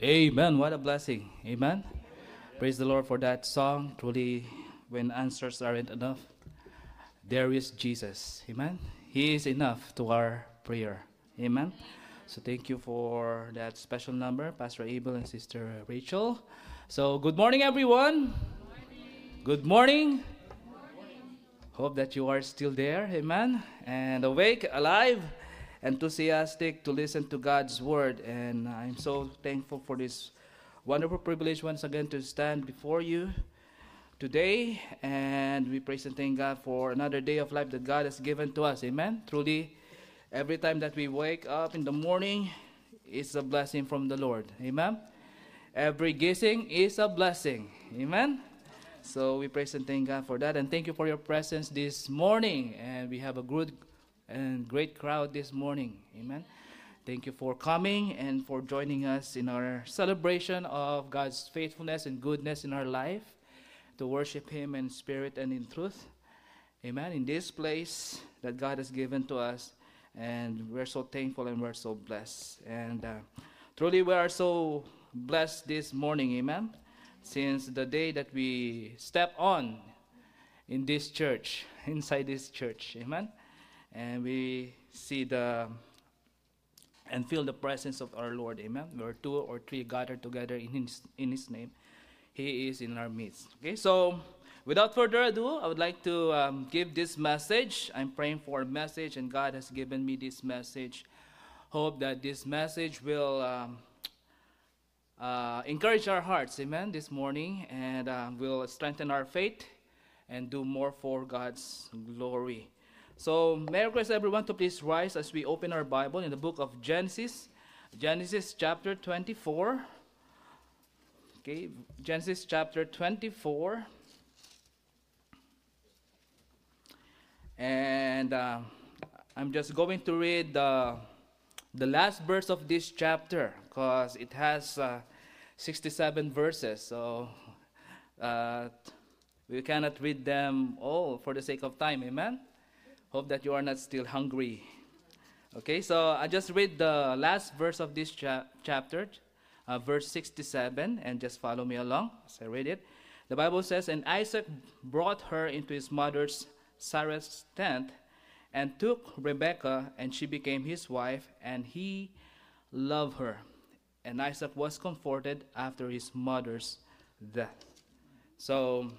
Amen. What a blessing. Amen. Praise the Lord for that song. Truly, when answers aren't enough, there is Jesus. Amen. He is enough to our prayer. Amen. So thank you for that special number, Pastor Abel and Sister Rachel. So good morning, everyone. Good morning. Good morning. Hope that you are still there. Amen. And awake, alive enthusiastic to listen to God's word. And I'm so thankful for this wonderful privilege once again to stand before you today. And we praise and thank God for another day of life that God has given to us. Amen. Truly, every time that we wake up in the morning, it's a blessing from the Lord. Amen. Every gazing is a blessing. Amen. So we praise and thank God for that. And thank you for your presence this morning. And we have a good and great crowd this morning. Amen. Thank you for coming and for joining us in our celebration of God's faithfulness and goodness in our life to worship Him in spirit and in truth. Amen. In this place that God has given to us, and we're so thankful and we're so blessed. And uh, truly, we are so blessed this morning. Amen. Since the day that we step on in this church, inside this church. Amen and we see the and feel the presence of our Lord. Amen. Where two or three gathered together in His in His name, He is in our midst. Okay, so without further ado, I would like to um, give this message. I'm praying for a message, and God has given me this message. Hope that this message will. Um, uh, encourage our hearts, amen, this morning, and uh, will strengthen our faith and do more for God's glory. So, may I request everyone to please rise as we open our Bible in the book of Genesis, Genesis chapter 24. Okay, Genesis chapter 24. And uh, I'm just going to read the, the last verse of this chapter because it has uh, 67 verses. So, uh, we cannot read them all for the sake of time. Amen? Hope that you are not still hungry. Okay, so I just read the last verse of this cha- chapter, uh, verse 67, and just follow me along as I read it. The Bible says, And Isaac brought her into his mother's Sarah's tent and took Rebekah, and she became his wife, and he loved her. And Isaac was comforted after his mother's death. So,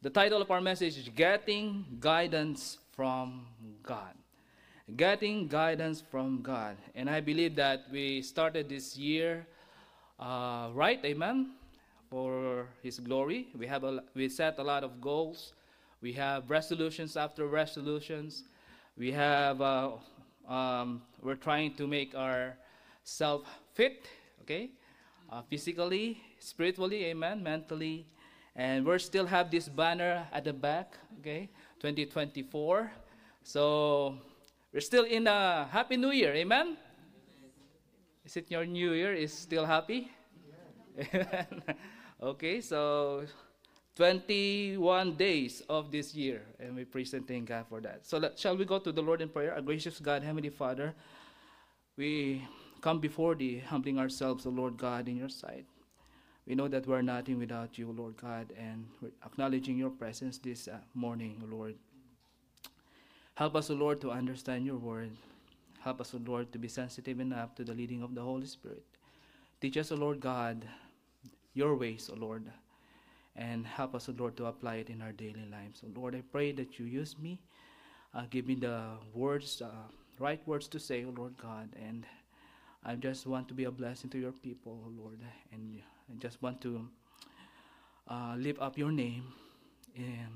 the title of our message is Getting Guidance from God. Getting guidance from God. And I believe that we started this year uh, right, amen, for His glory. We, have a, we set a lot of goals. We have resolutions after resolutions. We have, uh, um, we're trying to make ourselves fit, okay, uh, physically, spiritually, amen, mentally, and we still have this banner at the back, okay? 2024. So we're still in a happy new year, amen? Is it your new year is still happy? okay, so 21 days of this year, and we praise and thank God for that. So let, shall we go to the Lord in prayer? Our gracious God, Heavenly Father, we come before thee, humbling ourselves, O Lord God, in your sight. We know that we're nothing without you, Lord God, and we're acknowledging your presence this uh, morning, Lord. Help us, Lord, to understand your word. Help us, Lord, to be sensitive enough to the leading of the Holy Spirit. Teach us, Lord God, your ways, Lord, and help us, Lord, to apply it in our daily lives. Lord, I pray that you use me. Uh, give me the words, uh, right words to say, Lord God, and I just want to be a blessing to your people, Lord, and I just want to uh, lift up your name in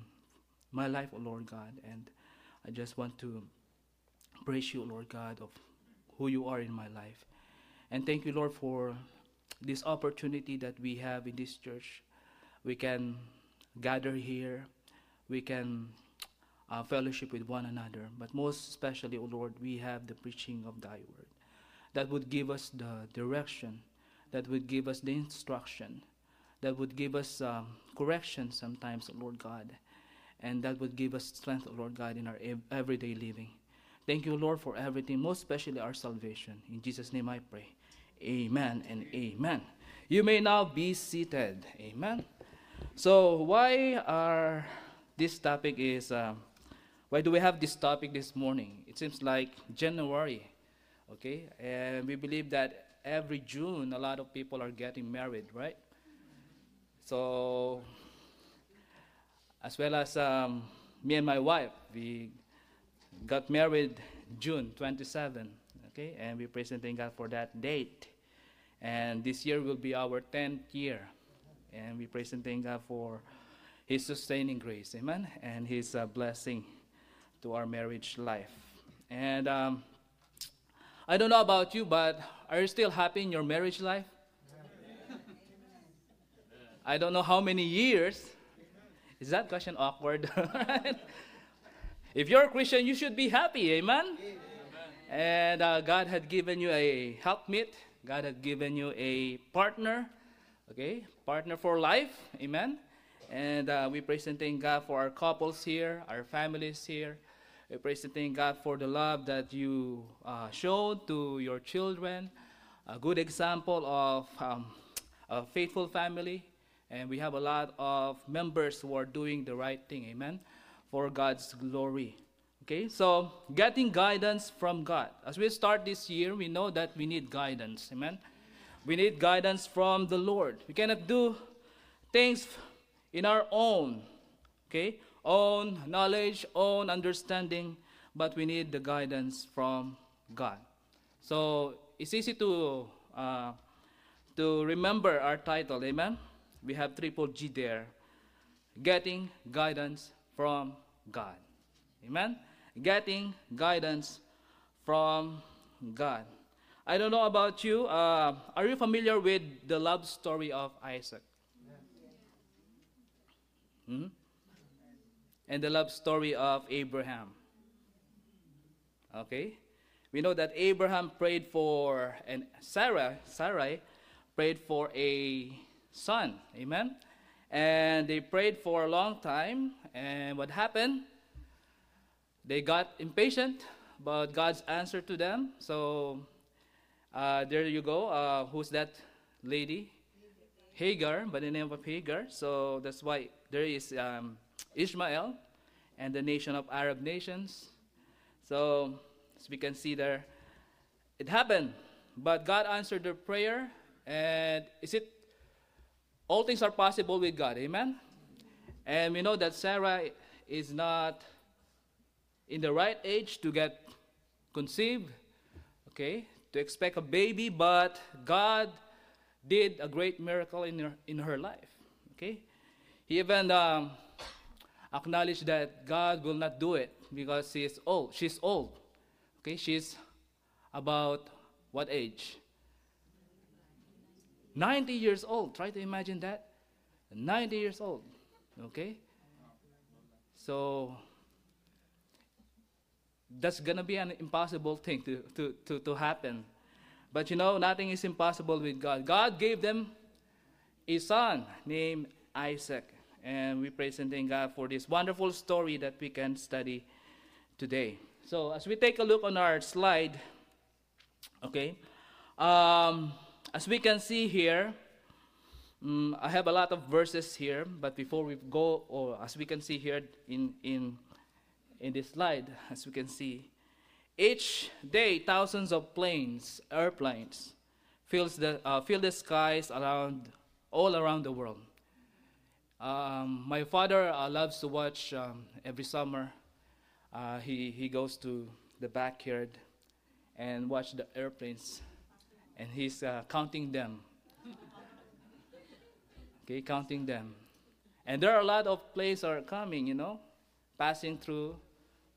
my life, O Lord God. And I just want to praise you, Lord God, of who you are in my life. And thank you, Lord, for this opportunity that we have in this church. We can gather here, we can uh, fellowship with one another, but most especially, O Lord, we have the preaching of thy word that would give us the direction that would give us the instruction, that would give us um, correction sometimes, Lord God, and that would give us strength, Lord God, in our ev- everyday living. Thank you, Lord, for everything, most especially our salvation. In Jesus' name I pray. Amen and amen. You may now be seated. Amen. So, why are this topic is uh, why do we have this topic this morning? It seems like January, okay, and we believe that every June a lot of people are getting married, right? So, as well as um, me and my wife, we got married June 27, okay, and we're presenting God for that date. And this year will be our 10th year, and we presenting God for His sustaining grace, amen, and His uh, blessing to our marriage life. And um, I don't know about you, but are you still happy in your marriage life? I don't know how many years. Is that question awkward? if you're a Christian, you should be happy, amen? amen. And uh, God had given you a helpmeet. God had given you a partner, okay? Partner for life, amen? And uh, we presenting God for our couples here, our families here. We praise and thank God for the love that you uh, showed to your children. A good example of um, a faithful family, and we have a lot of members who are doing the right thing, amen, for God's glory. Okay, so getting guidance from God. As we start this year, we know that we need guidance, amen. We need guidance from the Lord. We cannot do things in our own, okay, own knowledge, own understanding, but we need the guidance from God. So it's easy to uh, to remember our title, amen we have triple G there. Getting guidance from God. Amen? Getting guidance from God. I don't know about you. Uh, are you familiar with the love story of Isaac? Hmm? And the love story of Abraham. Okay? We know that Abraham prayed for, and Sarah, Sarai prayed for a son. Amen? And they prayed for a long time. And what happened? They got impatient, but God's answer to them. So uh, there you go. Uh, who's that lady? Hagar, by the name of Hagar. So that's why there is um, Ishmael and the nation of Arab nations. So as we can see there, it happened. But God answered their prayer. And is it all things are possible with God. Amen? And we know that Sarah is not in the right age to get conceived, okay, to expect a baby, but God did a great miracle in her, in her life, okay? He even um, acknowledged that God will not do it because she is old. She's old, okay? She's about what age? 90 years old. Try to imagine that. 90 years old. Okay? So that's gonna be an impossible thing to, to, to, to happen. But you know, nothing is impossible with God. God gave them a son named Isaac. And we praise and thank God for this wonderful story that we can study today. So as we take a look on our slide, okay, um, as we can see here, um, I have a lot of verses here, but before we go, or as we can see here in, in, in this slide, as we can see, each day thousands of planes, airplanes, fills the, uh, fill the skies around, all around the world. Um, my father uh, loves to watch um, every summer. Uh, he, he goes to the backyard and watch the airplanes and he's uh, counting them. Okay, counting them. And there are a lot of planes are coming, you know, passing through.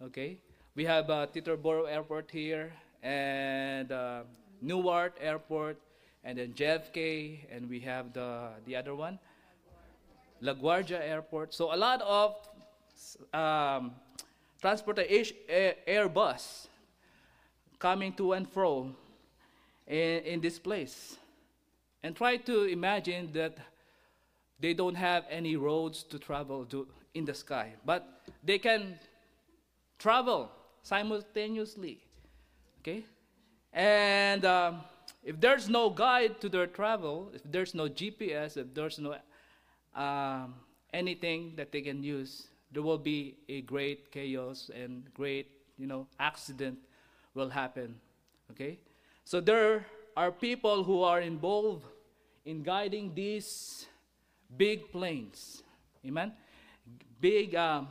Okay, we have uh, Teterboro Airport here, and uh, Newark Airport, and then JFK, and we have the the other one, LaGuardia Airport. So a lot of um, Airbus coming to and fro in, in this place. And try to imagine that they don't have any roads to travel to in the sky, but they can travel simultaneously. Okay? And um, if there's no guide to their travel, if there's no GPS, if there's no um, anything that they can use, there will be a great chaos and great, you know, accident will happen. Okay? So there are people who are involved in guiding these big planes. Amen? Big um,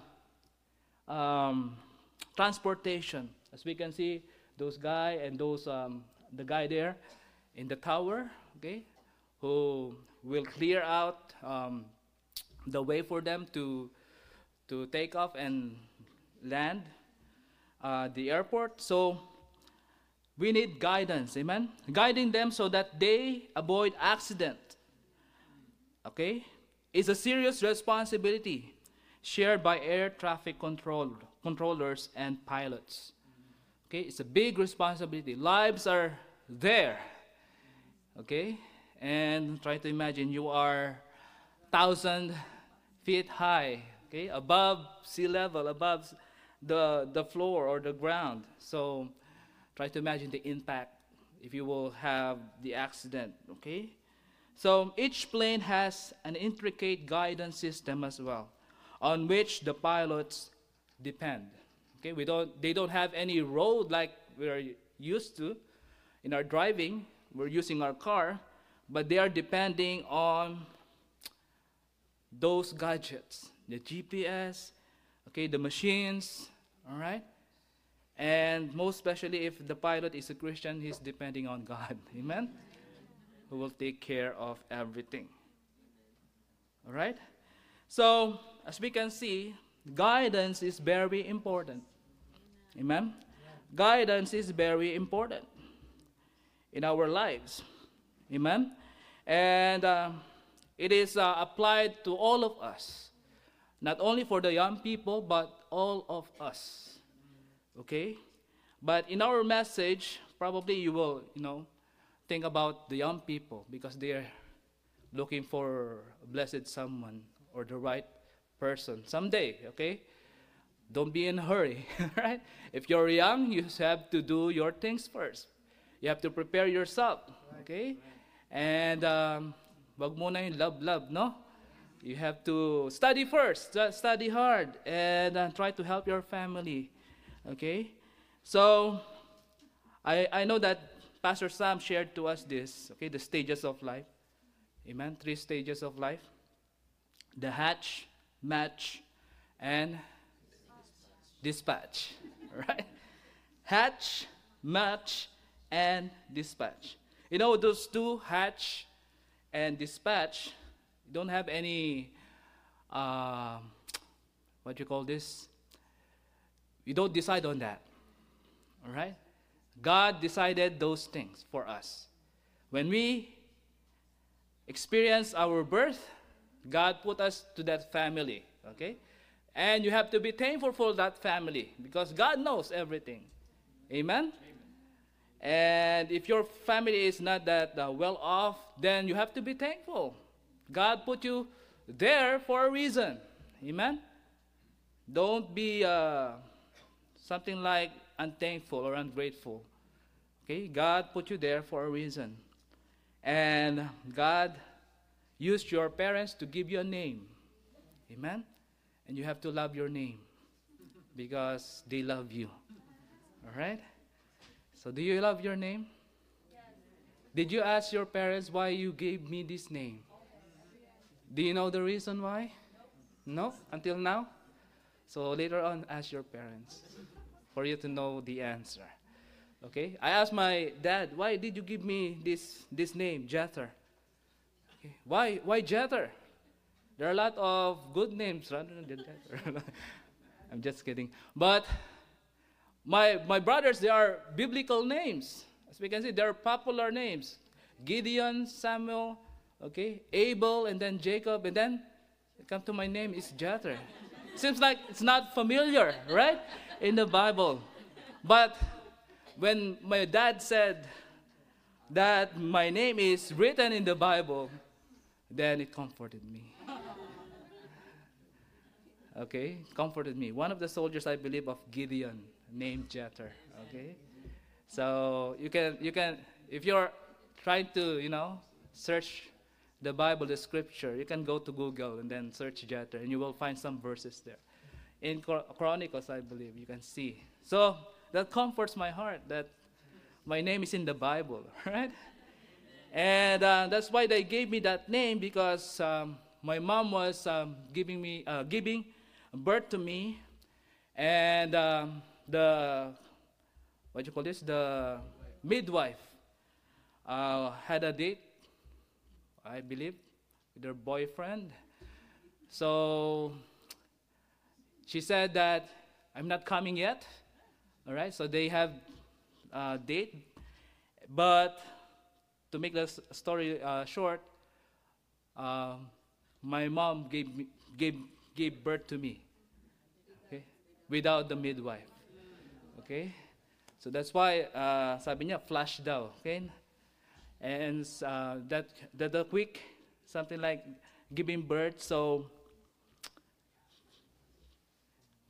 um, transportation. As we can see, those guy and those um, the guy there in the tower, okay, who will clear out um, the way for them to to take off and land uh, the airport. So we need guidance, amen? Guiding them so that they avoid accident. Okay? It's a serious responsibility shared by air traffic control, controllers and pilots. Okay? It's a big responsibility. Lives are there. Okay? And try to imagine you are thousand feet high, okay, above sea level, above the, the floor or the ground. So try to imagine the impact if you will have the accident, okay? So each plane has an intricate guidance system as well, on which the pilots depend. Okay, we don't, they don't have any road like we're used to in our driving. We're using our car, but they are depending on those gadgets, the GPS, okay, the machines, all right? And most especially if the pilot is a Christian, he's depending on God. Amen? Who will take care of everything. All right? So, as we can see, guidance is very important. Amen? Guidance is very important in our lives. Amen? And uh, it is uh, applied to all of us, not only for the young people, but all of us. Okay? But in our message, probably you will, you know, think about the young people because they are looking for a blessed someone or the right person someday, okay? Don't be in a hurry, right? If you're young, you have to do your things first. You have to prepare yourself, okay? And um, wag muna yung love-love, no? You have to study first, study hard, and uh, try to help your family. Okay? So, I, I know that Pastor Sam shared to us this, okay, the stages of life. Amen? Three stages of life the hatch, match, and dispatch. Right? Hatch, match, and dispatch. You know, those two, hatch and dispatch, you don't have any, uh, what you call this? You don't decide on that. All right? God decided those things for us. When we experience our birth, God put us to that family. Okay? And you have to be thankful for that family because God knows everything. Amen? And if your family is not that uh, well off, then you have to be thankful. God put you there for a reason. Amen? Don't be uh, something like unthankful or ungrateful. Okay? God put you there for a reason. And God used your parents to give you a name. Amen? And you have to love your name because they love you. All right? So, do you love your name? Yes. Did you ask your parents why you gave me this name? Do you know the reason why? No? Until now? So, later on, ask your parents for you to know the answer. Okay? I asked my dad, why did you give me this, this name, Jether? Okay. Why, why Jether? There are a lot of good names rather than Jether. I'm just kidding. But my, my brothers, they are biblical names. As we can see, they are popular names. Gideon, Samuel, okay, Abel, and then Jacob, and then come to my name is Jether. Seems like it's not familiar, right? In the Bible. But when my dad said that my name is written in the Bible, then it comforted me. Okay, comforted me. One of the soldiers, I believe, of Gideon named Jether. Okay, so you can you can if you're trying to, you know, search the Bible, the scripture, you can go to Google and then search Jether, and you will find some verses there. In Chronicles, I believe, you can see. So that comforts my heart that my name is in the Bible, right? And uh, that's why they gave me that name because um, my mom was um, giving me uh, giving birth to me, and um, the what you call this the midwife uh, had a date, I believe, with her boyfriend. So she said that I'm not coming yet. All right, so they have a date, but to make the story uh, short, uh, my mom gave, me, gave, gave birth to me okay, without the midwife. Okay? So that's why, uh, sabi niya, flash daw. Okay? And uh, that, that the quick, something like giving birth. So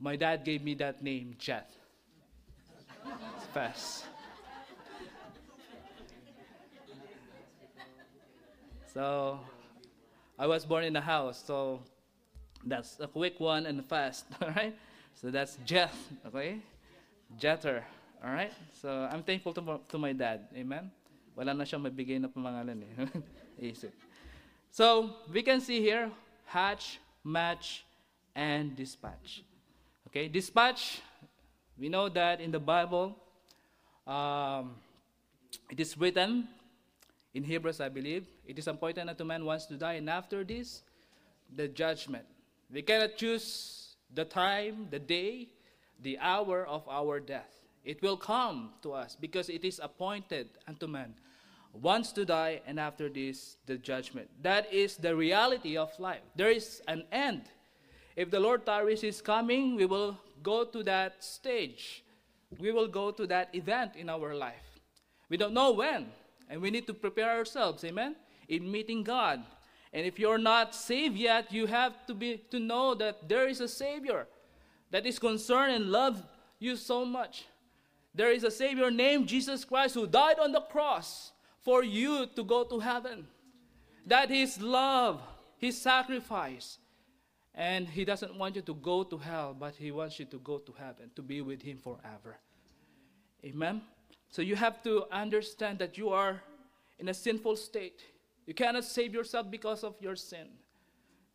my dad gave me that name, Jet. Fast. So I was born in a house, so that's a quick one and fast, all right? So that's Jeff, okay? Jether, all right? So I'm thankful to, to my dad, amen? Wala na siyang mabigay na pamangalan eh. Isip. So we can see here, hatch, match, and dispatch. Okay, dispatch, we know that in the Bible, um, it is written in Hebrews, I believe, it is appointed unto man once to die, and after this, the judgment. We cannot choose the time, the day, the hour of our death. It will come to us because it is appointed unto man once to die, and after this, the judgment. That is the reality of life. There is an end. If the Lord tarries is coming, we will go to that stage. We will go to that event in our life. We don't know when, and we need to prepare ourselves, amen, in meeting God. And if you're not saved yet, you have to be to know that there is a Savior that is concerned and loves you so much. There is a Savior named Jesus Christ who died on the cross for you to go to heaven. That His love, His sacrifice, and He doesn't want you to go to hell, but He wants you to go to heaven, to be with Him forever. Amen? So you have to understand that you are in a sinful state. You cannot save yourself because of your sin.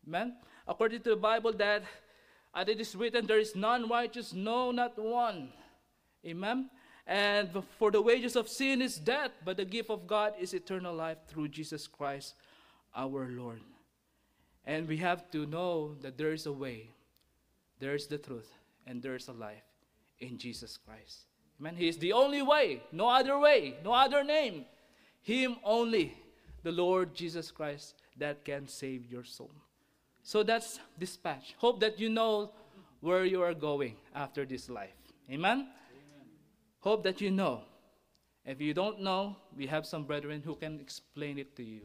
Amen? According to the Bible, that as it is written, there is none righteous, no, not one. Amen? And for the wages of sin is death, but the gift of God is eternal life through Jesus Christ our Lord. And we have to know that there is a way, there is the truth, and there is a life in Jesus Christ. Amen. He is the only way, no other way, no other name. Him only, the Lord Jesus Christ, that can save your soul. So that's dispatch. Hope that you know where you are going after this life. Amen? Amen. Hope that you know. If you don't know, we have some brethren who can explain it to you.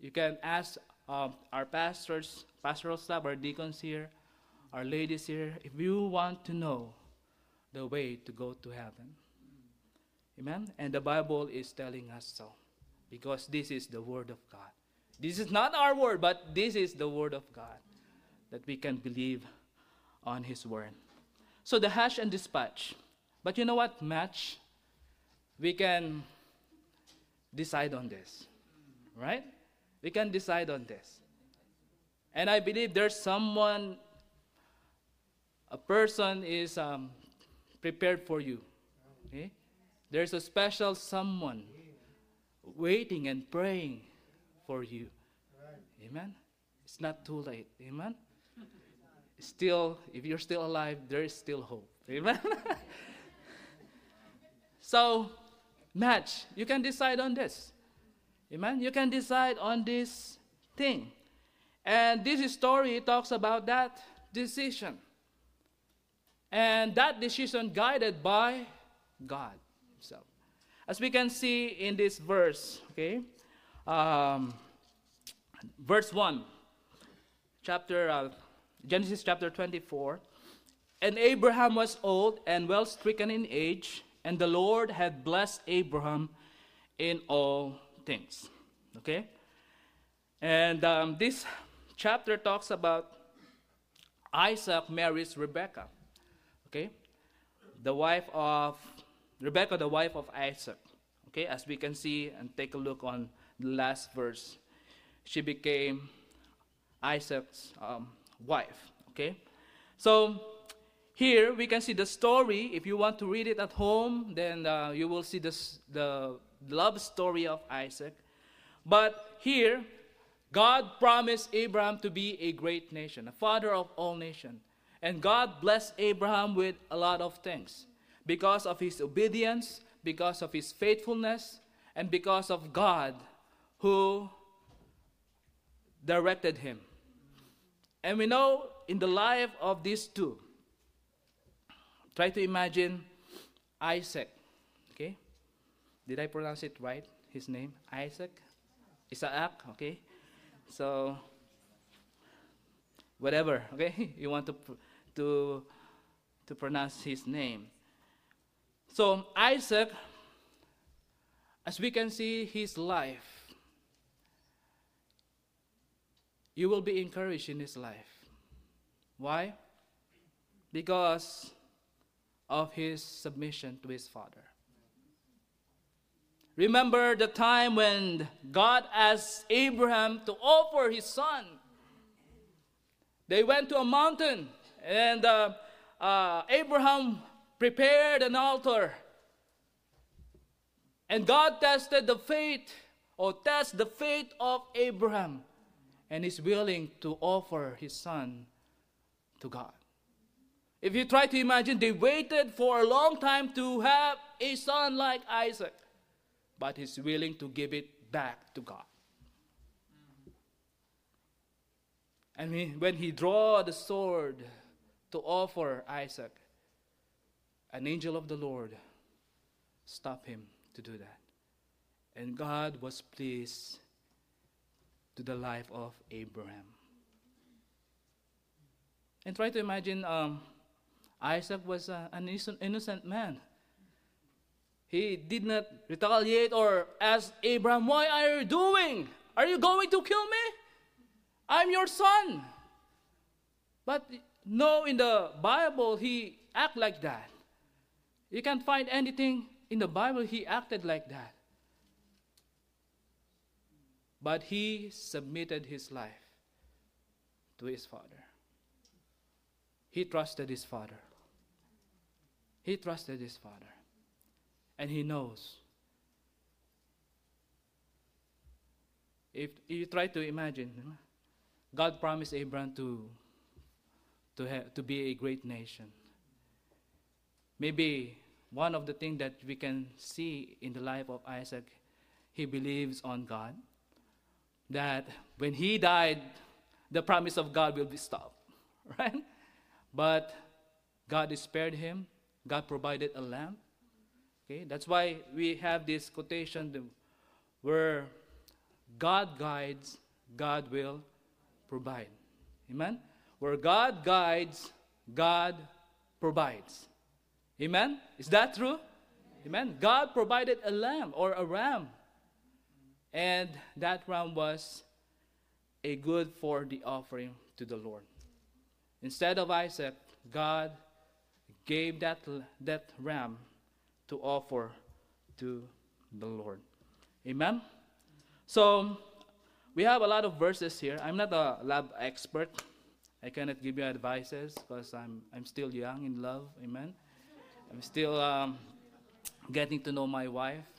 You can ask um, our pastors, pastoral staff, our deacons here, our ladies here, if you want to know the way to go to heaven. Amen? And the Bible is telling us so because this is the Word of God. This is not our word, but this is the Word of God that we can believe on His Word. So the hash and dispatch. But you know what? Match. We can decide on this. Right? We can decide on this. And I believe there's someone, a person is um, prepared for you. Okay? There's a special someone waiting and praying for you. Amen? It's not too late. Amen? Still, if you're still alive, there is still hope. Amen? so, match. You can decide on this. Amen? You can decide on this thing. And this story talks about that decision. And that decision guided by God Himself. As we can see in this verse, okay, um, verse 1, chapter, uh, Genesis chapter 24. And Abraham was old and well stricken in age, and the Lord had blessed Abraham in all things. Okay? And um, this chapter talks about Isaac marries Rebecca. Okay? The wife of Rebecca, the wife of Isaac. Okay, as we can see and take a look on the last verse, she became Isaac's um, wife. Okay, so here we can see the story. If you want to read it at home, then uh, you will see this, the love story of Isaac. But here, God promised Abraham to be a great nation, a father of all nations. And God blessed Abraham with a lot of things because of his obedience, because of his faithfulness, and because of God who directed him. And we know in the life of these two, try to imagine Isaac. Okay? Did I pronounce it right? His name? Isaac? Isaac, okay? So, whatever, okay? You want to, to, to pronounce his name. So, Isaac, as we can see his life, you will be encouraged in his life. Why? Because of his submission to his father. Remember the time when God asked Abraham to offer his son. They went to a mountain, and uh, uh, Abraham prepared an altar. And God tested the faith, or test the faith of Abraham, and is willing to offer his son to God. If you try to imagine, they waited for a long time to have a son like Isaac, but he's willing to give it back to God. And he, when he draw the sword to offer Isaac, an angel of the Lord stopped him to do that. And God was pleased to the life of Abraham. And try to imagine um, Isaac was uh, an innocent, innocent man. He did not retaliate or ask Abraham, Why are you doing? Are you going to kill me? I'm your son. But no, in the Bible, he act like that. You can't find anything in the Bible he acted like that. But he submitted his life to his father. He trusted his father. He trusted his father. And he knows. If, you try to imagine, God promised Abraham to, to, have, to be a great nation. Maybe one of the things that we can see in the life of Isaac, he believes on God. That when he died, the promise of God will be stopped, right? But God spared him. God provided a lamp. Okay, that's why we have this quotation where God guides, God will provide. Amen? Where God guides, God provides. Amen? Is that true? Amen. God provided a lamb or a ram. And that ram was a good for the offering to the Lord. Instead of Isaac, God gave that, that ram to offer to the Lord. Amen? So, we have a lot of verses here. I'm not a lab expert. I cannot give you advices because I'm, I'm still young in love. Amen? I'm still um, getting to know my wife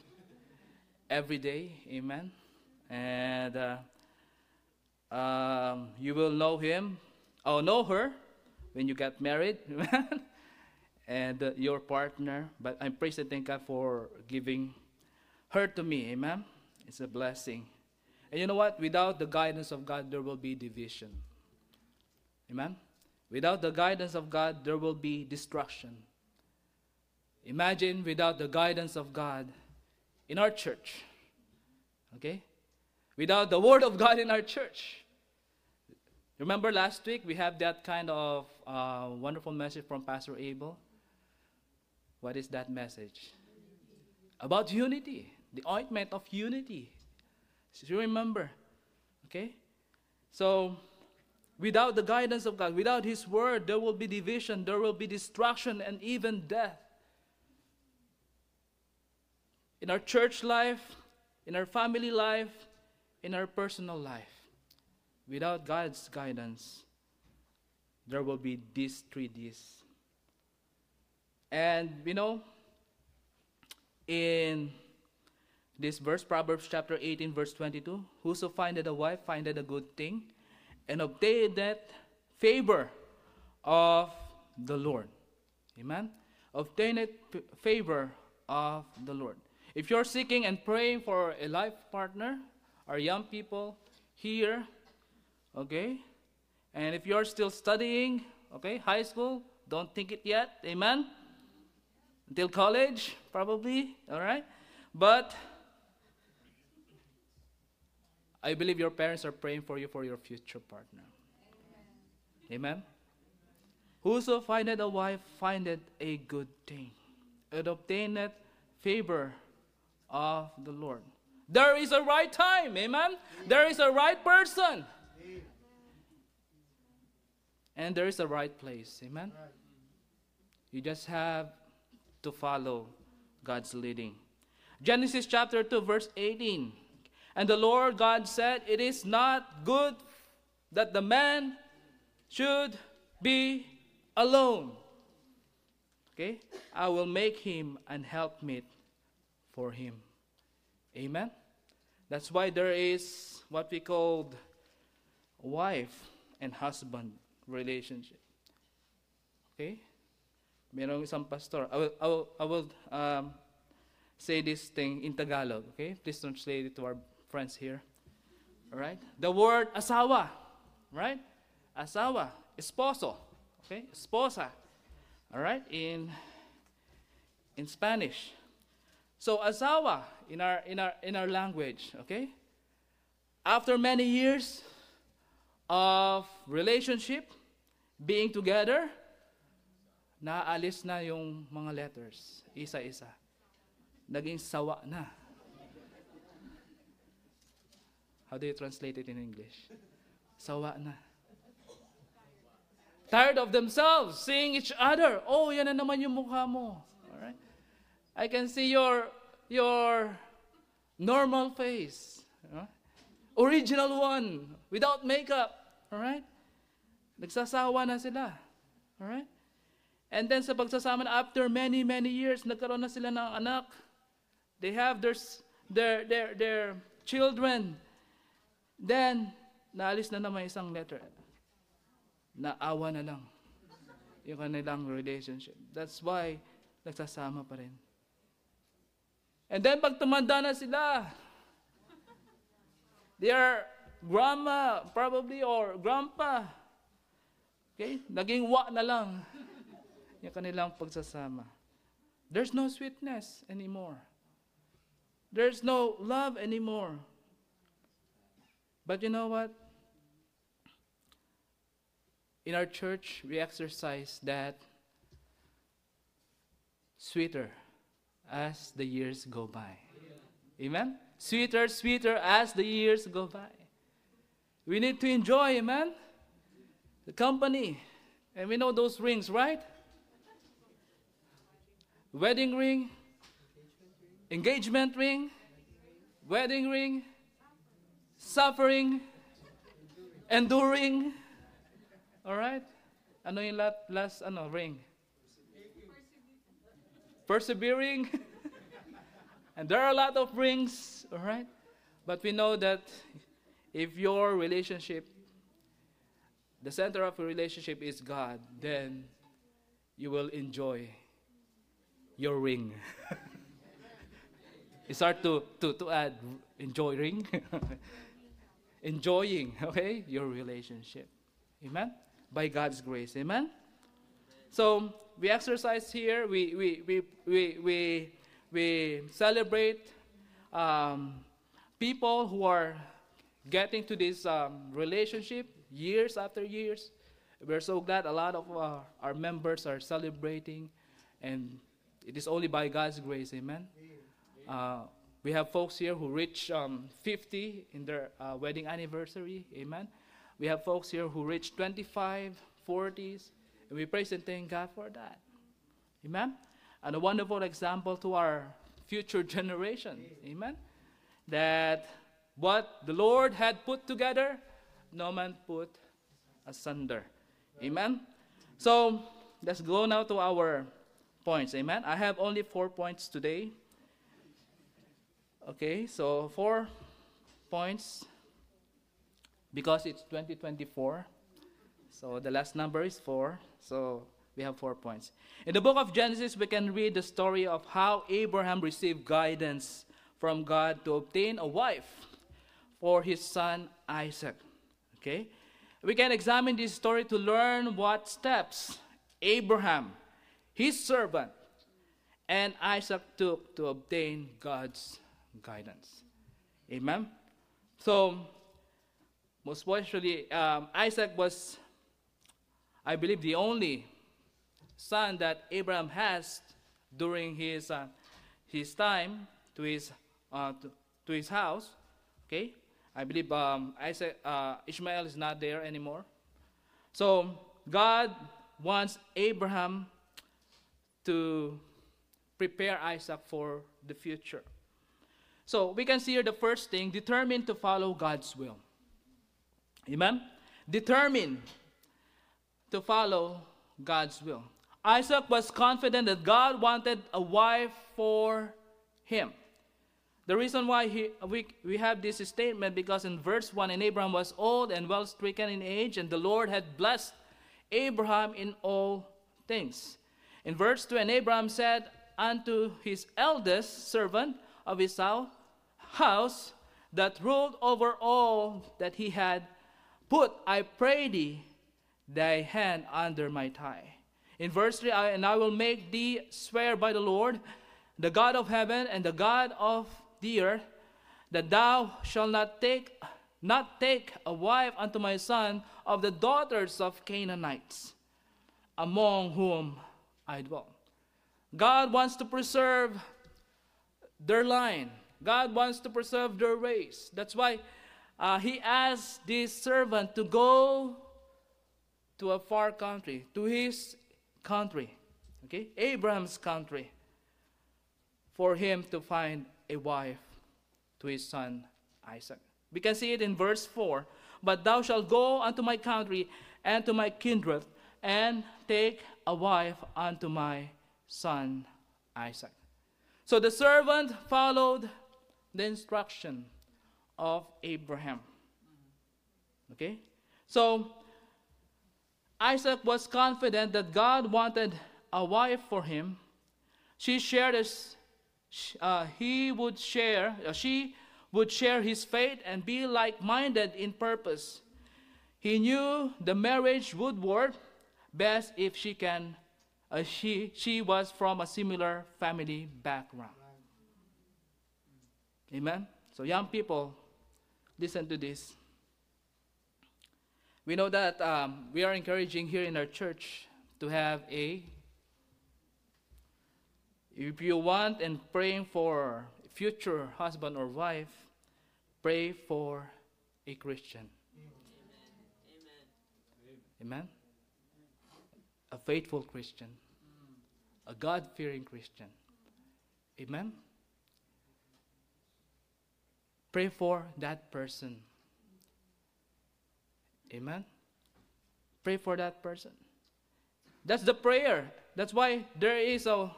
every day. Amen. And uh, um, you will know him, or know her, when you get married. and uh, your partner. But I praise praising thank God for giving her to me. Amen. It's a blessing. And you know what? Without the guidance of God, there will be division. Amen. Without the guidance of God, there will be destruction. Imagine without the guidance of God in our church. Okay? Without the Word of God in our church. Remember last week we have that kind of uh, wonderful message from Pastor Abel? What is that message? About unity, the ointment of unity. So you remember. Okay? So, without the guidance of God, without His Word, there will be division, there will be destruction, and even death. In our church life, in our family life, in our personal life. Without God's guidance, there will be these three D's. And, you know, in this verse, Proverbs chapter 18, verse 22, whoso findeth a wife findeth a good thing, and obtaineth favor of the Lord. Amen? Obtaineth favor of the Lord. If you're seeking and praying for a life partner, our young people here, okay? And if you're still studying, okay, high school, don't think it yet, amen? Until college, probably, all right? But I believe your parents are praying for you for your future partner. Amen? Whoso findeth a wife findeth a good thing, and obtaineth favor of the Lord. There is a right time, amen? There is a right person. And there is a right place, amen? You just have to follow God's leading. Genesis chapter 2, verse 18. And the Lord God said, It is not good that the man should be alone. Okay? I will make him an helpmeet for him. Amen? That's why there is what we call wife and husband relationship. Okay? Merong isang pastor. I will, I will, I will um, say this thing in Tagalog. Okay? Please translate it to our friends here. All right? The word asawa. Right? Asawa. Esposo. Okay? Esposa. All right? In, in Spanish. So asawa in our in our in our language, okay? After many years of relationship, being together, naalis na yung mga letters, isa-isa. Naging sawa na. How do you translate it in English? Sawa na. Tired of themselves, seeing each other. Oh, yan na naman yung mukha mo. I can see your your normal face. Original one, without makeup. All right? Nagsasawa na sila. All right? And then sa pagsasama after many, many years, nagkaroon na sila ng anak. They have their, their, their, their children. Then, naalis na naman isang letter. Naawa na lang yung kanilang relationship. That's why nagsasama pa rin. And then pag tumanda na sila, their grandma probably or grandpa, okay, naging wa na lang yung kanilang pagsasama. There's no sweetness anymore. There's no love anymore. But you know what? In our church, we exercise that sweeter as the years go by. Amen? Sweeter, sweeter as the years go by. We need to enjoy, amen? The company. And we know those rings, right? Wedding ring, engagement ring, wedding ring, suffering, enduring. All right? Ano yung last, last ano, ring? Persevering. and there are a lot of rings, all right? But we know that if your relationship, the center of your relationship is God, then you will enjoy your ring. it's hard to, to, to add enjoy ring. Enjoying, okay, your relationship. Amen? By God's grace. Amen? So, we exercise here, we, we, we, we, we, we celebrate um, people who are getting to this um, relationship years after years. We're so glad a lot of uh, our members are celebrating, and it is only by God's grace, amen. Uh, We have folks here who reach um, 50 in their uh, wedding anniversary. Amen. We have folks here who reach 25, 40s. And we praise and thank God for that. Amen. And a wonderful example to our future generation. Amen. That what the Lord had put together, no man put asunder. Amen. So let's go now to our points. Amen. I have only four points today. Okay, so four points because it's 2024. So the last number is four. So we have four points. In the book of Genesis, we can read the story of how Abraham received guidance from God to obtain a wife for his son Isaac. Okay? We can examine this story to learn what steps Abraham, his servant, and Isaac took to obtain God's guidance. Amen. So, most especially, um, Isaac was, I believe, the only son that Abraham has during his uh, his time to his uh, to, to, his house. Okay, I believe um, Isaac uh, Ishmael is not there anymore. So God wants Abraham to prepare Isaac for the future. So we can see here the first thing determined to follow God's will. Amen? Determined to follow God's will. Isaac was confident that God wanted a wife for him. The reason why he, we, we have this statement because in verse 1 and Abraham was old and well stricken in age, and the Lord had blessed Abraham in all things. In verse 2, and Abraham said unto his eldest servant of his house, house that ruled over all that he had, Put, I pray thee, thy hand under my thigh. In verse 3, I, and I will make thee swear by the Lord, the God of heaven and the God of the earth, that thou shalt not take not take a wife unto my son of the daughters of Canaanites, among whom I dwell. God wants to preserve their line God wants to preserve their race. That's why uh, he asked this servant to go to a far country, to his country, okay, Abraham's country, for him to find a wife to his son Isaac. We can see it in verse 4 But thou shalt go unto my country and to my kindred, and take a wife unto my son Isaac. So the servant followed the instruction of Abraham. Okay? So, Isaac was confident that God wanted a wife for him. She shared his, uh, he would share, uh, she would share his faith and be like minded in purpose. He knew the marriage would work best if she can, uh, she, she was from a similar family background. Amen? So, young people, listen to this. We know that um, we are encouraging here in our church to have a, if you want and praying for future husband or wife, pray for a Christian. Amen. Amen. A faithful Christian. A God fearing Christian. Amen. Pray for that person. Amen. Pray for that person. That's the prayer. That's why there is a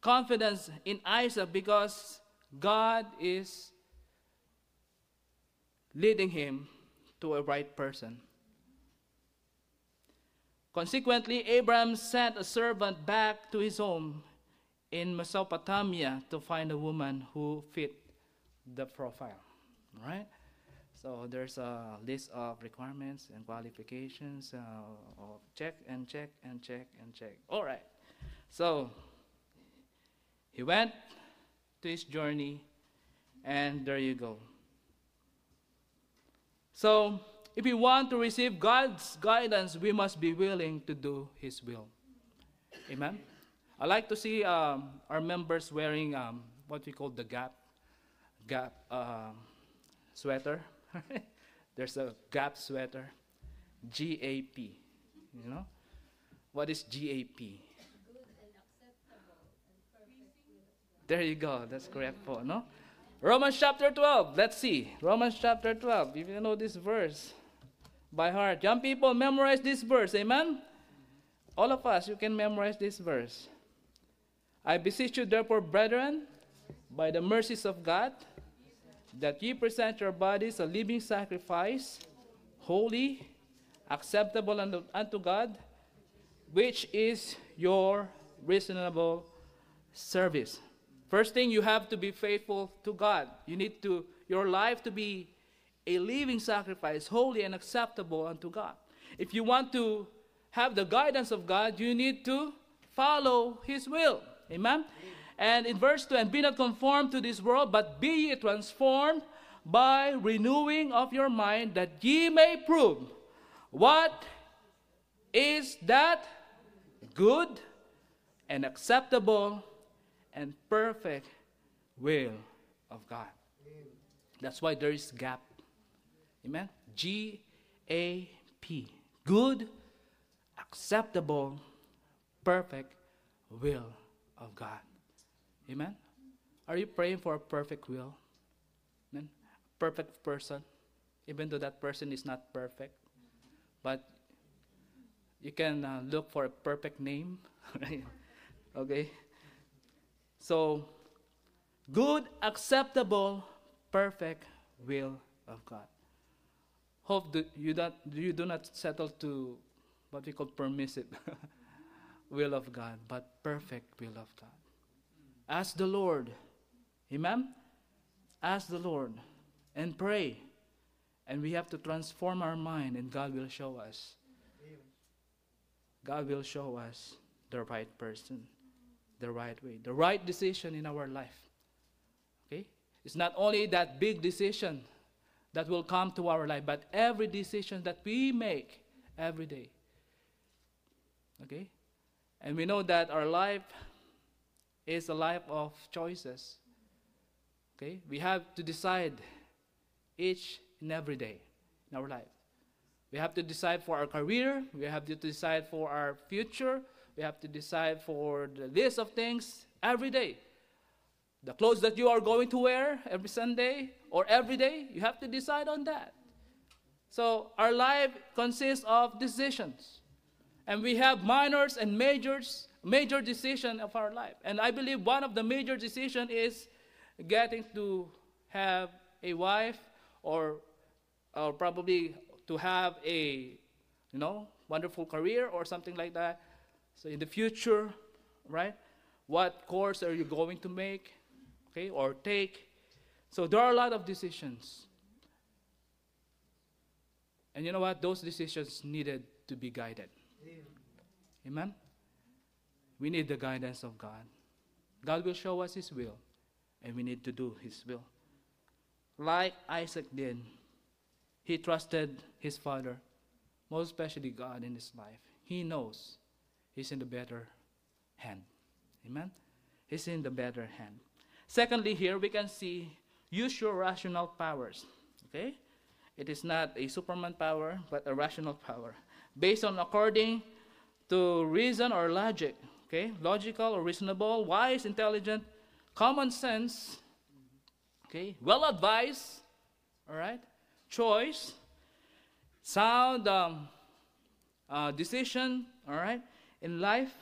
confidence in Isaac because God is leading him to a right person. Consequently, Abraham sent a servant back to his home in Mesopotamia to find a woman who fit the profile, right? So there's a list of requirements and qualifications. Uh, of check and check and check and check. All right. So he went to his journey, and there you go. So if we want to receive God's guidance, we must be willing to do His will. Amen. I like to see um, our members wearing um, what we call the gap Gap um, sweater. There's a Gap sweater. GAP. You know? What is GAP? There you go. That's correct po, no? Romans chapter 12. Let's see. Romans chapter 12. If you know this verse by heart. Young people, memorize this verse. Amen? All of us, you can memorize this verse. I beseech you, therefore, brethren, by the mercies of God, that ye present your bodies a living sacrifice, holy, acceptable unto, God, which is your reasonable service. First thing, you have to be faithful to God. You need to your life to be a living sacrifice, holy and acceptable unto God. If you want to have the guidance of God, you need to follow His will. Amen? And in verse 2, and be not conformed to this world, but be ye transformed by renewing of your mind, that ye may prove what is that good and acceptable and perfect will of God. That's why there is gap. Amen. G A P. Good, acceptable, perfect will of God. Amen. Are you praying for a perfect will? Amen. Perfect person, even though that person is not perfect, but you can uh, look for a perfect name? Okay. So, good, acceptable, perfect will of God. Hope that you, that you do not settle to what we call permissive will of God, but perfect will of God. Ask the Lord. Amen? Ask the Lord and pray. And we have to transform our mind, and God will show us. God will show us the right person the right way, the right decision in our life. Okay? It's not only that big decision that will come to our life, but every decision that we make every day. Okay? And we know that our life is a life of choices. Okay? We have to decide each and every day in our life. We have to decide for our career, we have to decide for our future, we have to decide for the list of things every day. The clothes that you are going to wear every Sunday or every day, you have to decide on that. So our life consists of decisions. And we have minors and majors, major decision of our life. And I believe one of the major decision is getting to have a wife or, or probably to have a you know wonderful career or something like that so in the future, right? What course are you going to make? Okay, or take? So there are a lot of decisions. And you know what? Those decisions needed to be guided. Amen? We need the guidance of God. God will show us His will, and we need to do His will. Like Isaac did, he trusted his father, most especially God in his life. He knows He's in the better hand. Amen? He's in the better hand. Secondly, here we can see use your rational powers. Okay? It is not a Superman power, but a rational power. Based on according to reason or logic. Okay? Logical or reasonable, wise, intelligent, common sense. Okay? Well advised. All right? Choice. Sound um, uh, decision. All right? in life.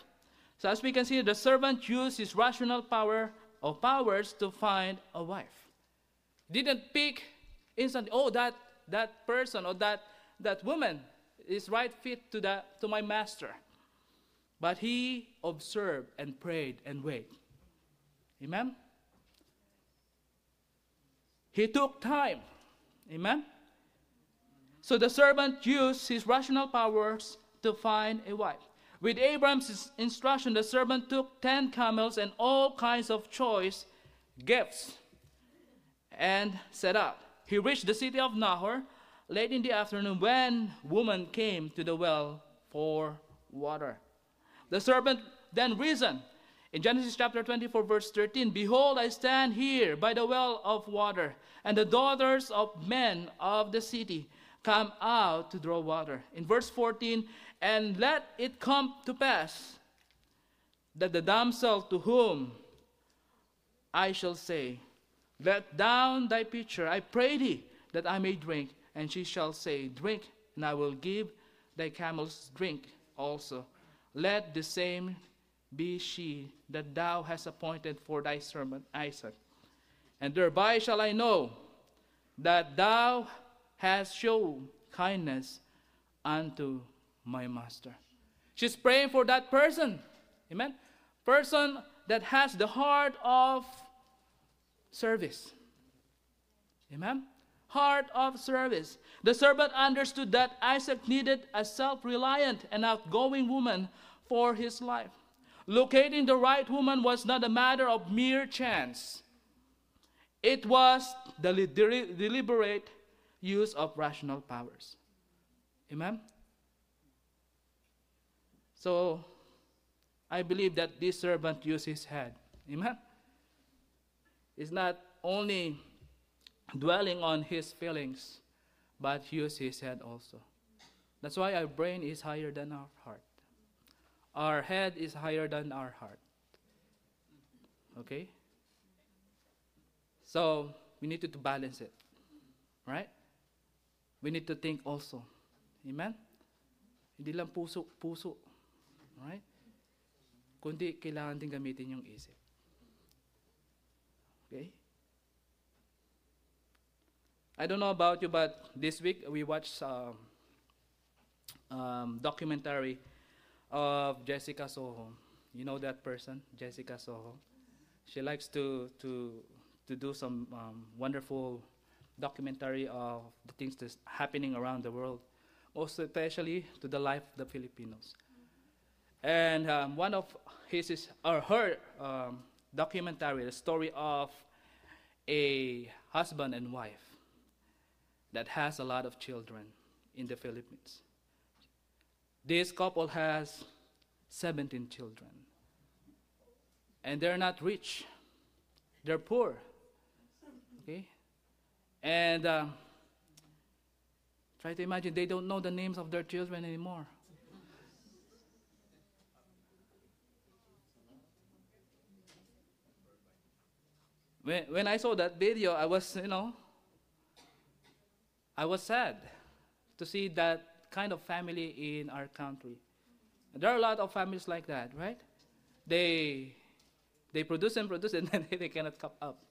So as we can see, the servant used his rational power or powers to find a wife. Didn't pick instantly, oh, that, that person or that, that woman is right fit to, that, to my master. But he observed and prayed and waited. Amen? He took time. Amen? So the servant used his rational powers to find a wife. With Abraham's instruction, the servant took ten camels and all kinds of choice gifts and set out. He reached the city of Nahor late in the afternoon when woman came to the well for water. The servant then reasoned, In Genesis chapter 24, verse 13, Behold, I stand here by the well of water, and the daughters of men of the city come out to draw water. In verse 14, And let it come to pass that the damsel to whom I shall say, Let down thy pitcher, I pray thee, that I may drink. And she shall say, Drink, and I will give thy camels drink also. Let the same be she that thou hast appointed for thy servant Isaac. And thereby shall I know that thou hast shown kindness unto my master. She's praying for that person. Amen. Person that has the heart of service. Amen. Heart of service. The servant understood that Isaac needed a self reliant and outgoing woman for his life. Locating the right woman was not a matter of mere chance, it was the deliberate use of rational powers. Amen? So, I believe that this servant used his head. Amen? It's not only dwelling on his feelings, but use his head also. That's why our brain is higher than our heart. Our head is higher than our heart. Okay? So, we need to, to balance it. Right? We need to think also. Amen? Hindi lang puso, puso. Right? Kundi kailangan din gamitin yung isip. Okay? I don't know about you, but this week we watched um, um, documentary of Jessica Soho. You know that person, Jessica Soho. She likes to to to do some um, wonderful documentary of the things that's happening around the world, most especially to the life of the Filipinos. And um, one of his is, or her um, documentary, the story of a husband and wife that has a lot of children in the Philippines. This couple has 17 children. And they're not rich, they're poor. Okay? And uh, try to imagine they don't know the names of their children anymore. When, when I saw that video, I was, you know, I was sad to see that kind of family in our country. There are a lot of families like that, right? They they produce and produce and then they cannot come up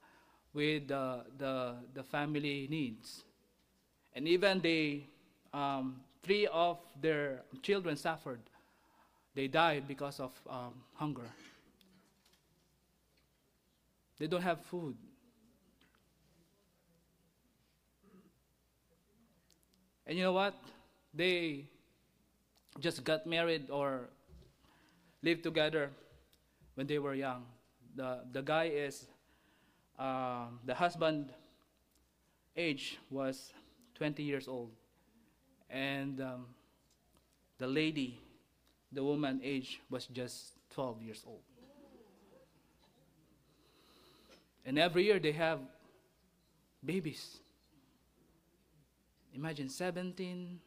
with the the, the family needs. And even they um, three of their children suffered. They died because of um, hunger. They don't have food. And you know what? They just got married or lived together when they were young. The, the guy is, uh, the husband age was 20 years old. And um, the lady, the woman age was just 12 years old. And every year they have babies. Imagine 17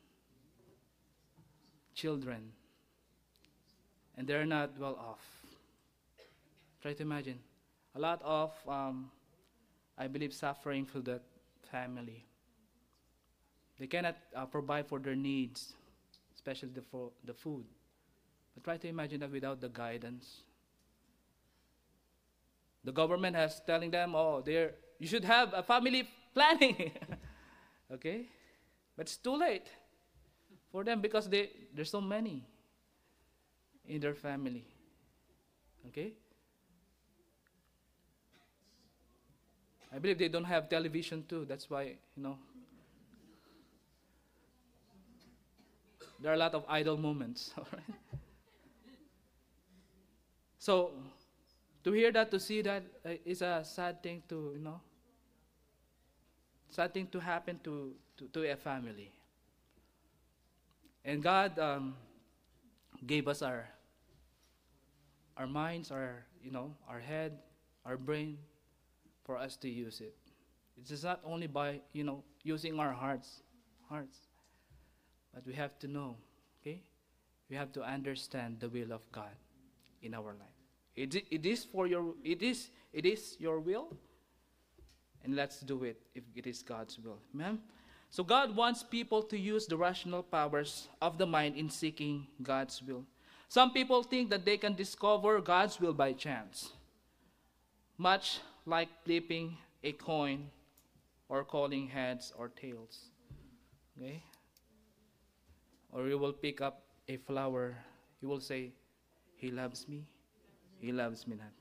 children, and they're not well off. Try to imagine. A lot of, um, I believe, suffering for that family. They cannot uh, provide for their needs, especially the, for the food. But try to imagine that without the guidance. The government has telling them, oh, you should have a family planning. okay? But it's too late for them because they, there's so many in their family. Okay? I believe they don't have television too. That's why, you know, there are a lot of idle moments. so, to hear that, to see that uh, is a sad thing to, you know, sad thing to happen to, to, to a family. And God um, gave us our, our minds, our you know, our head, our brain, for us to use it. It is not only by, you know, using our hearts, hearts, but we have to know, okay? We have to understand the will of God in our life. It, it is for your, it is, it is your will, and let's do it if it is God's will. Amen? So God wants people to use the rational powers of the mind in seeking God's will. Some people think that they can discover God's will by chance, much like flipping a coin or calling heads or tails. Okay? Or you will pick up a flower, you will say, He loves me, He loves me not.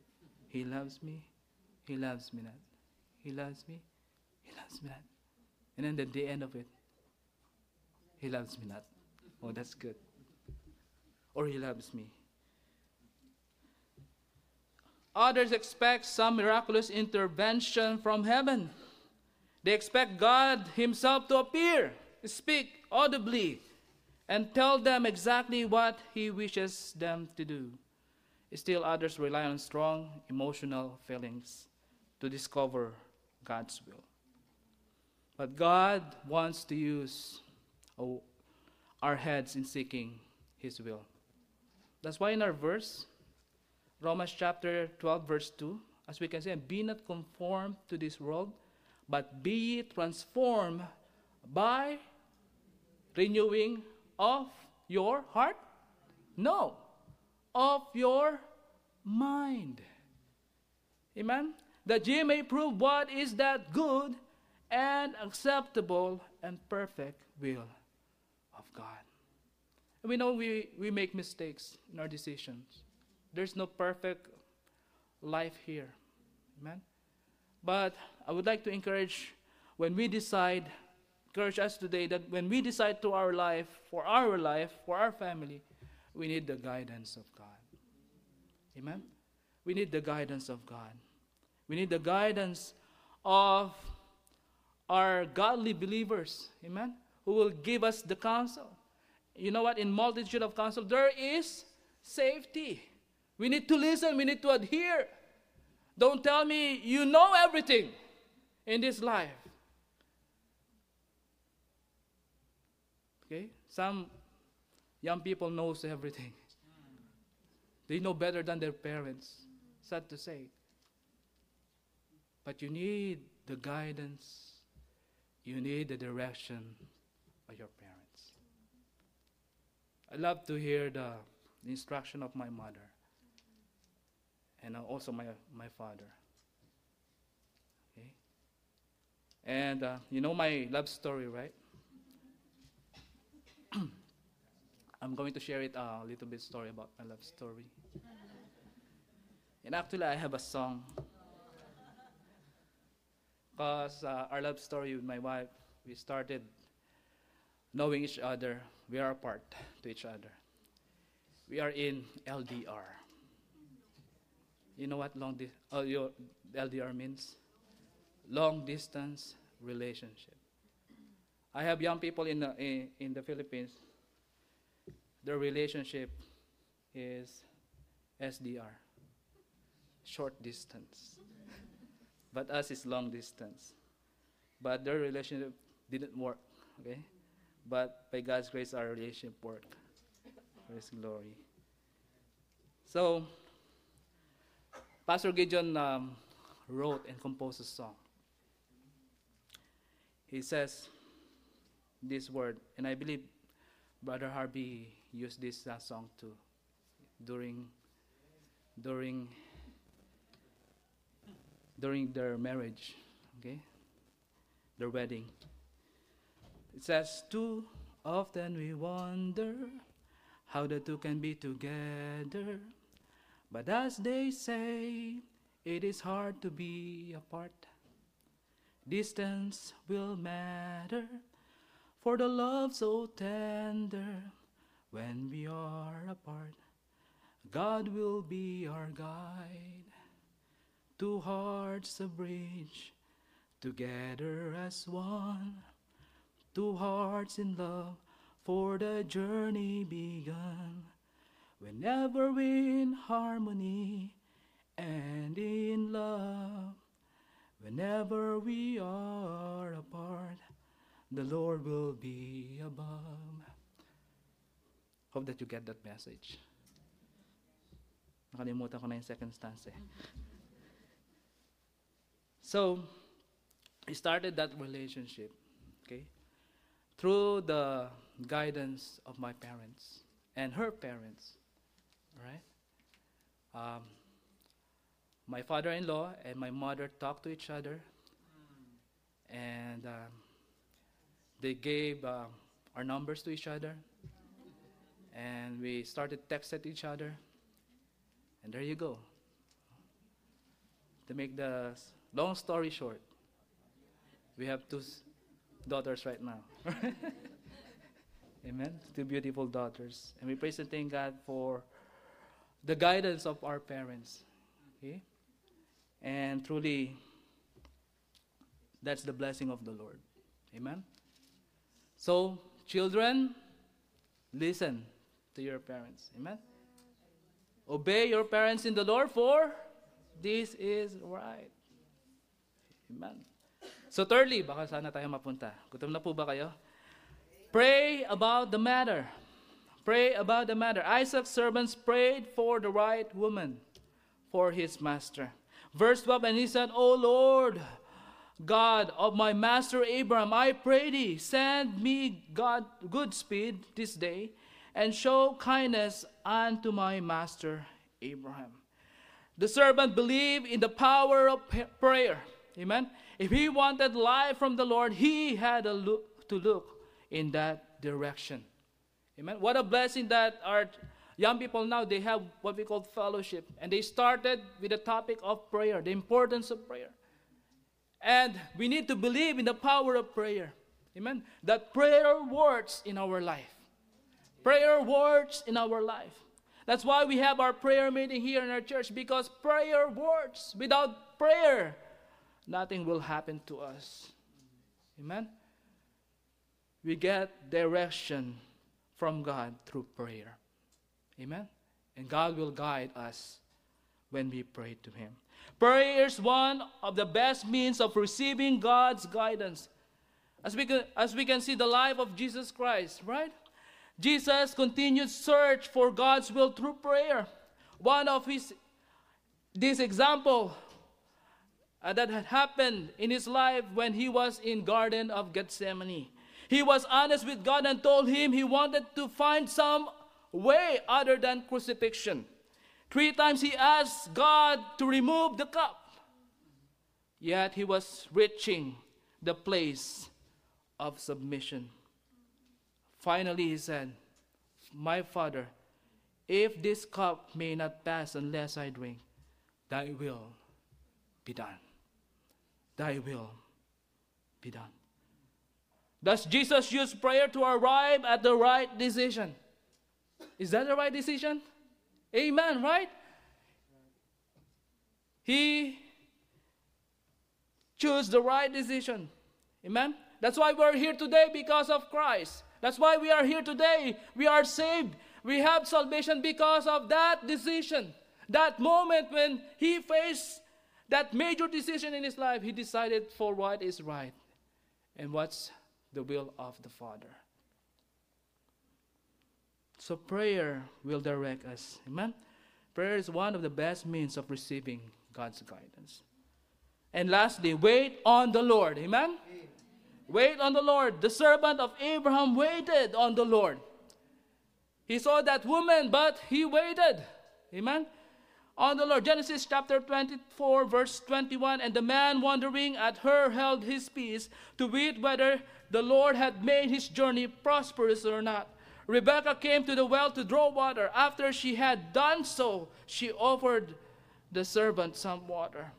He loves me, He loves me not. He loves me, He loves me not. And then at the end of it, He loves me not. Oh, that's good. Or He loves me. Others expect some miraculous intervention from heaven. They expect God Himself to appear, speak audibly, and tell them exactly what He wishes them to do. Still, others rely on strong emotional feelings to discover God's will. But God wants to use our heads in seeking His will. That's why in our verse, Romans chapter 12, verse 2, as we can say, be not conformed to this world, but be transformed by renewing of your heart? No, of your mind. Amen? That ye may prove what is that good and acceptable and perfect will of God. And we know we, we make mistakes in our decisions. There's no perfect life here. Amen? But I would like to encourage when we decide, encourage us today that when we decide to our life, for our life, for our family, we need the guidance of God. Amen? We need the guidance of God. We need the guidance of are godly believers, amen, who will give us the counsel. You know what? In multitude of counsel, there is safety. We need to listen, we need to adhere. Don't tell me you know everything in this life. Okay? Some young people knows everything. They know better than their parents. Sad to say. But you need the guidance you need the direction of your parents. I love to hear the, the instruction of my mother and also my, my father. Okay? And uh, you know my love story, right? I'm going to share it uh, a little bit story about my love story. And actually, I have a song because uh, our love story with my wife, we started knowing each other. We are apart to each other. We are in LDR. You know what long di- oh, your LDR means? Long distance relationship. I have young people in the, in, in the Philippines. Their relationship is SDR, short distance but us is long distance. But their relationship didn't work, okay? But by God's grace, our relationship worked. Praise glory. So, Pastor Gideon um, wrote and composed a song. He says this word, and I believe Brother Harvey used this uh, song too during during during their marriage, okay? Their wedding. It says, Too often we wonder how the two can be together. But as they say, it is hard to be apart. Distance will matter for the love so tender when we are apart. God will be our guide Two hearts a bridge, together as one. Two hearts in love, for the journey begun. Whenever we're in harmony and in love. Whenever we are apart, the Lord will be above. Hope that you get that message. Nakalimutan ko na yung second stanza. eh. So, we started that relationship, okay, through the guidance of my parents and her parents, right? Um, my father-in-law and my mother talked to each other, and um, they gave uh, our numbers to each other, and we started texting each other, and there you go. To make the long story short, we have two daughters right now. Amen. Two beautiful daughters. And we praise and thank God for the guidance of our parents. Okay? And truly, that's the blessing of the Lord. Amen. So, children, listen to your parents. Amen. Obey your parents in the Lord, for this is right. Amen. So thirdly, baka sana tayo mapunta. Gutom na po ba kayo? Pray about the matter. Pray about the matter. Isaac's servants prayed for the right woman for his master. Verse 12, and he said, O Lord, God of my master Abraham, I pray thee, send me God good speed this day, and show kindness unto my master Abraham. The servant believed in the power of prayer. Amen. If he wanted life from the Lord, he had look, to look in that direction. Amen. What a blessing that our young people now they have what we call fellowship, and they started with the topic of prayer, the importance of prayer. And we need to believe in the power of prayer. Amen. That prayer works in our life. Prayer works in our life. That's why we have our prayer meeting here in our church because prayer works. Without prayer, nothing will happen to us. Amen. We get direction from God through prayer. Amen. And God will guide us when we pray to Him. Prayer is one of the best means of receiving God's guidance. As we can, as we can see the life of Jesus Christ, right? Jesus continued search for God's will through prayer. One of his this example uh, that had happened in his life when he was in Garden of Gethsemane. He was honest with God and told him he wanted to find some way other than crucifixion. Three times he asked God to remove the cup. Yet he was reaching the place of submission. Finally, he said, My Father, if this cup may not pass unless I drink, thy will be done. Thy will be done. Does Jesus use prayer to arrive at the right decision? Is that the right decision? Amen, right? He chose the right decision. Amen? That's why we're here today because of Christ. That's why we are here today. We are saved. We have salvation because of that decision. That moment when he faced that major decision in his life, he decided for what is right and what's the will of the Father. So prayer will direct us. Amen? Prayer is one of the best means of receiving God's guidance. And lastly, wait on the Lord. Amen? Wait on the Lord. The servant of Abraham waited on the Lord. He saw that woman, but he waited. Amen? On the Lord. Genesis chapter 24, verse 21. And the man wondering at her held his peace to wait whether the Lord had made his journey prosperous or not. Rebekah came to the well to draw water. After she had done so, she offered the servant some water.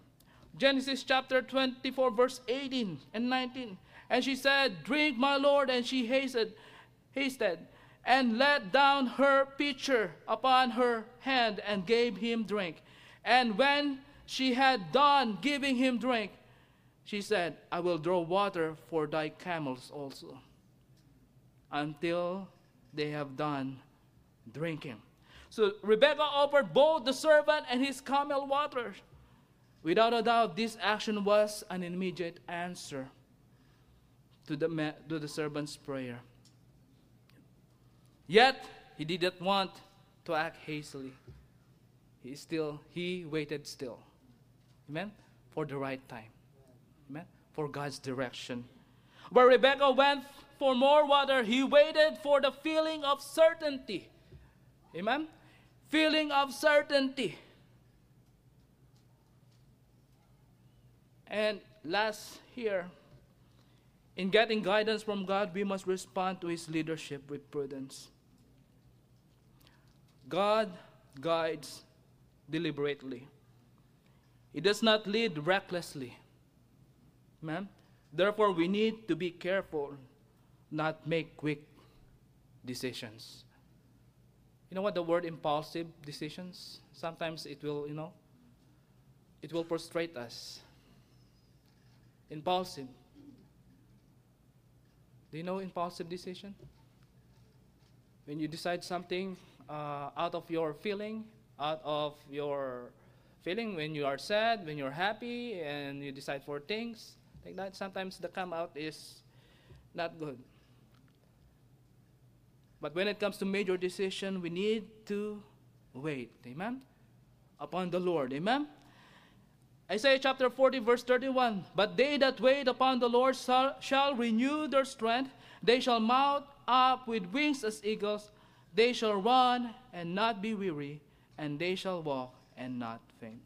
Genesis chapter 24, verse 18 and 19. And she said, Drink, my Lord. And she hasted, hasted, and let down her pitcher upon her hand and gave him drink. And when she had done giving him drink, she said, I will draw water for thy camels also, until they have done drinking. So Rebekah offered both the servant and his camel water. Without a doubt, this action was an immediate answer to the, to the servant's prayer. Yet, he didn't want to act hastily. He still, he waited still. Amen? For the right time. Amen? For God's direction. Where Rebekah went for more water, he waited for the feeling of certainty. Amen? Feeling of certainty. And last here, in getting guidance from God, we must respond to His leadership with prudence. God guides deliberately. He does not lead recklessly. Amen? Therefore, we need to be careful not make quick decisions. You know what the word impulsive decisions? Sometimes it will, you know, it will frustrate us. Impulsive. Do you know impulsive decision? When you decide something uh, out of your feeling, out of your feeling when you are sad, when you're happy, and you decide for things like that, sometimes the come out is not good. But when it comes to major decision, we need to wait. Amen? Upon the Lord. Amen? Isaiah chapter 40, verse 31. But they that wait upon the Lord shall, shall renew their strength. They shall mount up with wings as eagles. They shall run and not be weary, and they shall walk and not faint.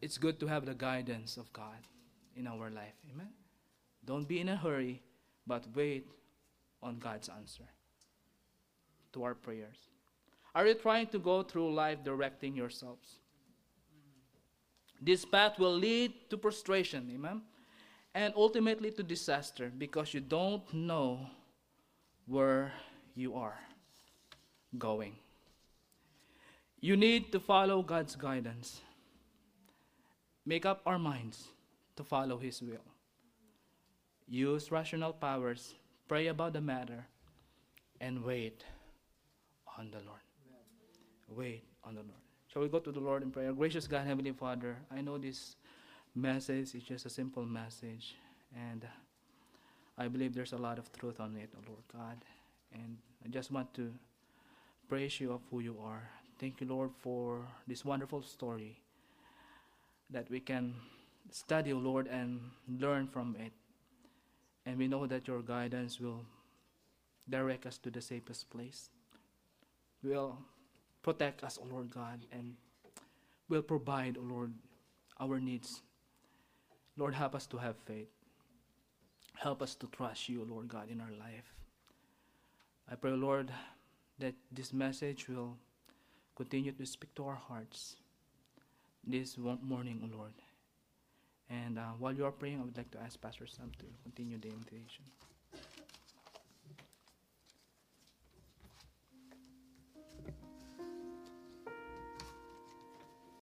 It's good to have the guidance of God in our life. Amen? Don't be in a hurry, but wait on God's answer to our prayers. Are you trying to go through life directing yourselves? This path will lead to frustration, amen? And ultimately to disaster because you don't know where you are going. You need to follow God's guidance. Make up our minds to follow His will. Use rational powers pray about the matter, and wait on the Lord. Wait on the Lord. Shall we go to the Lord in prayer? Gracious God, Heavenly Father, I know this message is just a simple message, and I believe there's a lot of truth on it, Lord God. And I just want to praise you of who you are. Thank you, Lord, for this wonderful story that we can study, Lord, and learn from it. And we know that your guidance will direct us to the safest place, will protect us, O Lord God, and will provide, O Lord, our needs. Lord, help us to have faith. Help us to trust you, Lord God, in our life. I pray, Lord, that this message will continue to speak to our hearts this morning, Lord. And uh, while you are praying, I would like to ask Pastor Sam to continue the invitation.